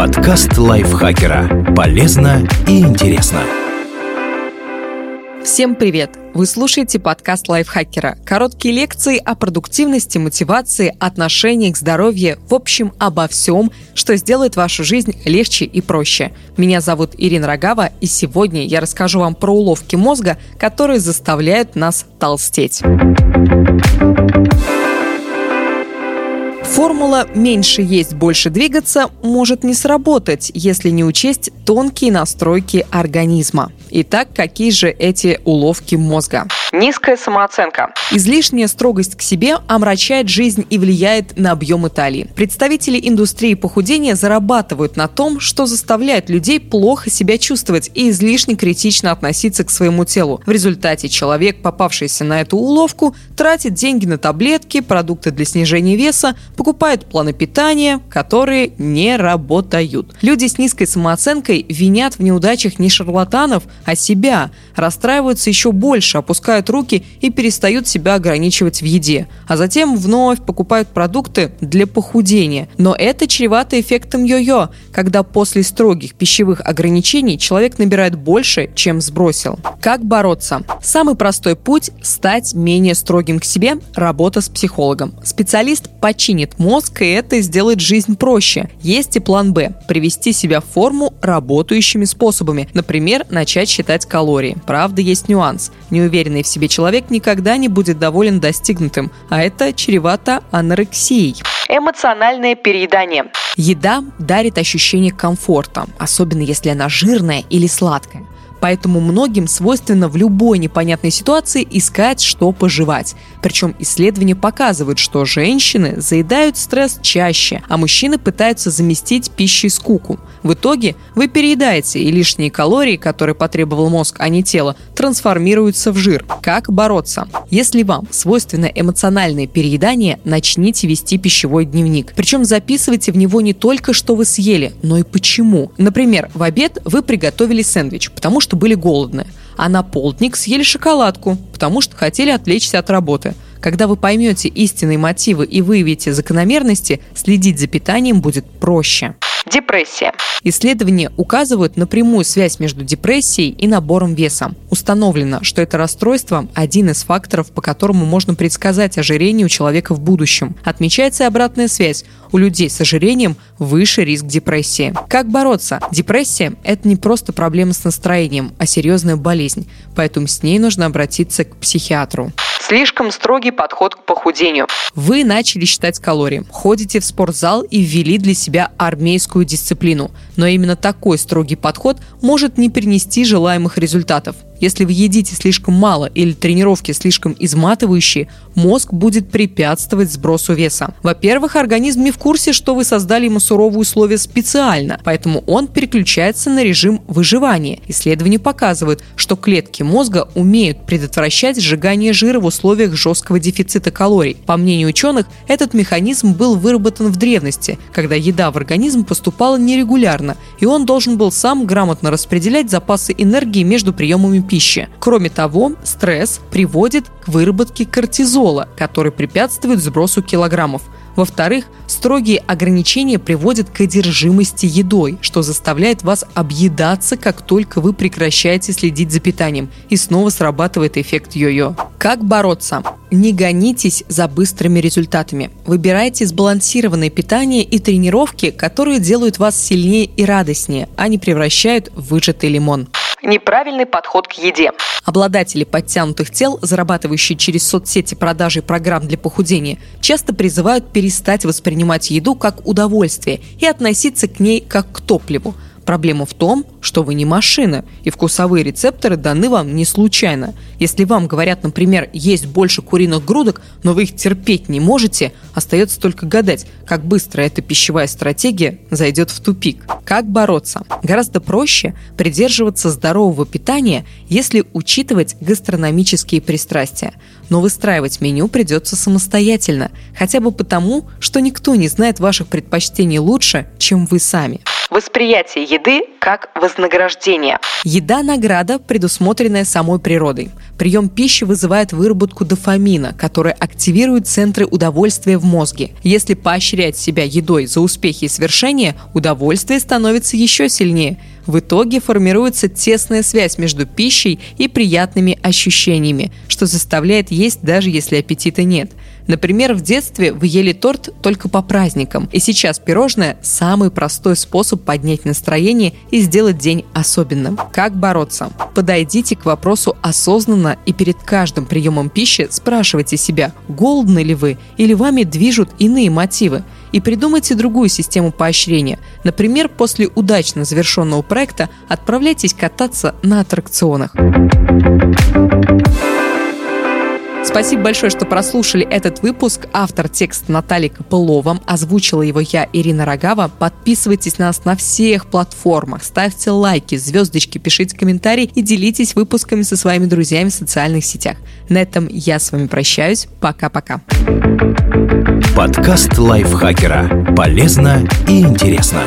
Подкаст лайфхакера. Полезно и интересно. Всем привет! Вы слушаете подкаст лайфхакера. Короткие лекции о продуктивности, мотивации, отношениях, здоровье, в общем, обо всем, что сделает вашу жизнь легче и проще. Меня зовут Ирина Рогава, и сегодня я расскажу вам про уловки мозга, которые заставляют нас толстеть. Формула «меньше есть, больше двигаться» может не сработать, если не учесть тонкие настройки организма. Итак, какие же эти уловки мозга? Низкая самооценка. Излишняя строгость к себе омрачает жизнь и влияет на объемы талии. Представители индустрии похудения зарабатывают на том, что заставляет людей плохо себя чувствовать и излишне критично относиться к своему телу. В результате человек, попавшийся на эту уловку, тратит деньги на таблетки, продукты для снижения веса, покупает планы питания, которые не работают. Люди с низкой самооценкой винят в неудачах не шарлатанов, а себя, расстраиваются еще больше, опускают руки и перестают себя ограничивать в еде, а затем вновь покупают продукты для похудения. Но это чревато эффектом йо-йо, когда после строгих пищевых ограничений человек набирает больше, чем сбросил. Как бороться? Самый простой путь – стать менее строгим к себе – работа с психологом. Специалист починит мозг, и это сделает жизнь проще. Есть и план «Б» – привести себя в форму работающими способами. Например, начать считать калории. Правда, есть нюанс. Неуверенный в себе человек никогда не будет доволен достигнутым, а это чревато анорексией. Эмоциональное переедание. Еда дарит ощущение комфорта, особенно если она жирная или сладкая. Поэтому многим свойственно в любой непонятной ситуации искать, что пожевать. Причем исследования показывают, что женщины заедают стресс чаще, а мужчины пытаются заместить пищей скуку. В итоге вы переедаете, и лишние калории, которые потребовал мозг, а не тело, трансформируются в жир. Как бороться? Если вам свойственно эмоциональное переедание, начните вести пищевой дневник. Причем записывайте в него не только, что вы съели, но и почему. Например, в обед вы приготовили сэндвич, потому что были голодны, а на полдник съели шоколадку, потому что хотели отвлечься от работы – когда вы поймете истинные мотивы и выявите закономерности, следить за питанием будет проще. Депрессия. Исследования указывают на прямую связь между депрессией и набором веса. Установлено, что это расстройство – один из факторов, по которому можно предсказать ожирение у человека в будущем. Отмечается и обратная связь. У людей с ожирением выше риск депрессии. Как бороться? Депрессия – это не просто проблема с настроением, а серьезная болезнь. Поэтому с ней нужно обратиться к психиатру. Слишком строгий подход к похудению. Вы начали считать калории, ходите в спортзал и ввели для себя армейскую дисциплину. Но именно такой строгий подход может не принести желаемых результатов. Если вы едите слишком мало или тренировки слишком изматывающие, мозг будет препятствовать сбросу веса. Во-первых, организм не в курсе, что вы создали ему суровые условия специально, поэтому он переключается на режим выживания. Исследования показывают, что клетки мозга умеют предотвращать сжигание жира в условиях жесткого дефицита калорий. По мнению ученых, этот механизм был выработан в древности, когда еда в организм поступала нерегулярно, и он должен был сам грамотно распределять запасы энергии между приемами пищи. Кроме того, стресс приводит к выработке кортизола, который препятствует сбросу килограммов. Во-вторых, строгие ограничения приводят к одержимости едой, что заставляет вас объедаться, как только вы прекращаете следить за питанием. И снова срабатывает эффект йо-йо. Как бороться? Не гонитесь за быстрыми результатами. Выбирайте сбалансированное питание и тренировки, которые делают вас сильнее и радостнее, а не превращают в выжатый лимон неправильный подход к еде. Обладатели подтянутых тел, зарабатывающие через соцсети продажи программ для похудения, часто призывают перестать воспринимать еду как удовольствие и относиться к ней как к топливу – Проблема в том, что вы не машина, и вкусовые рецепторы даны вам не случайно. Если вам говорят, например, есть больше куриных грудок, но вы их терпеть не можете, остается только гадать, как быстро эта пищевая стратегия зайдет в тупик. Как бороться? Гораздо проще придерживаться здорового питания, если учитывать гастрономические пристрастия. Но выстраивать меню придется самостоятельно, хотя бы потому, что никто не знает ваших предпочтений лучше, чем вы сами. Восприятие еды как вознаграждение. Еда – награда, предусмотренная самой природой. Прием пищи вызывает выработку дофамина, который активирует центры удовольствия в мозге. Если поощрять себя едой за успехи и свершения, удовольствие становится еще сильнее. В итоге формируется тесная связь между пищей и приятными ощущениями, что заставляет есть даже если аппетита нет. Например, в детстве вы ели торт только по праздникам, и сейчас пирожное – самый простой способ поднять настроение и сделать день особенным. Как бороться? Подойдите к вопросу осознанно и перед каждым приемом пищи спрашивайте себя, голодны ли вы или вами движут иные мотивы и придумайте другую систему поощрения. Например, после удачно завершенного проекта отправляйтесь кататься на аттракционах. Спасибо большое, что прослушали этот выпуск. Автор текста Наталья Копылова. Озвучила его я, Ирина Рогава. Подписывайтесь на нас на всех платформах. Ставьте лайки, звездочки, пишите комментарии и делитесь выпусками со своими друзьями в социальных сетях. На этом я с вами прощаюсь. Пока-пока. Подкаст лайфхакера. Полезно и интересно.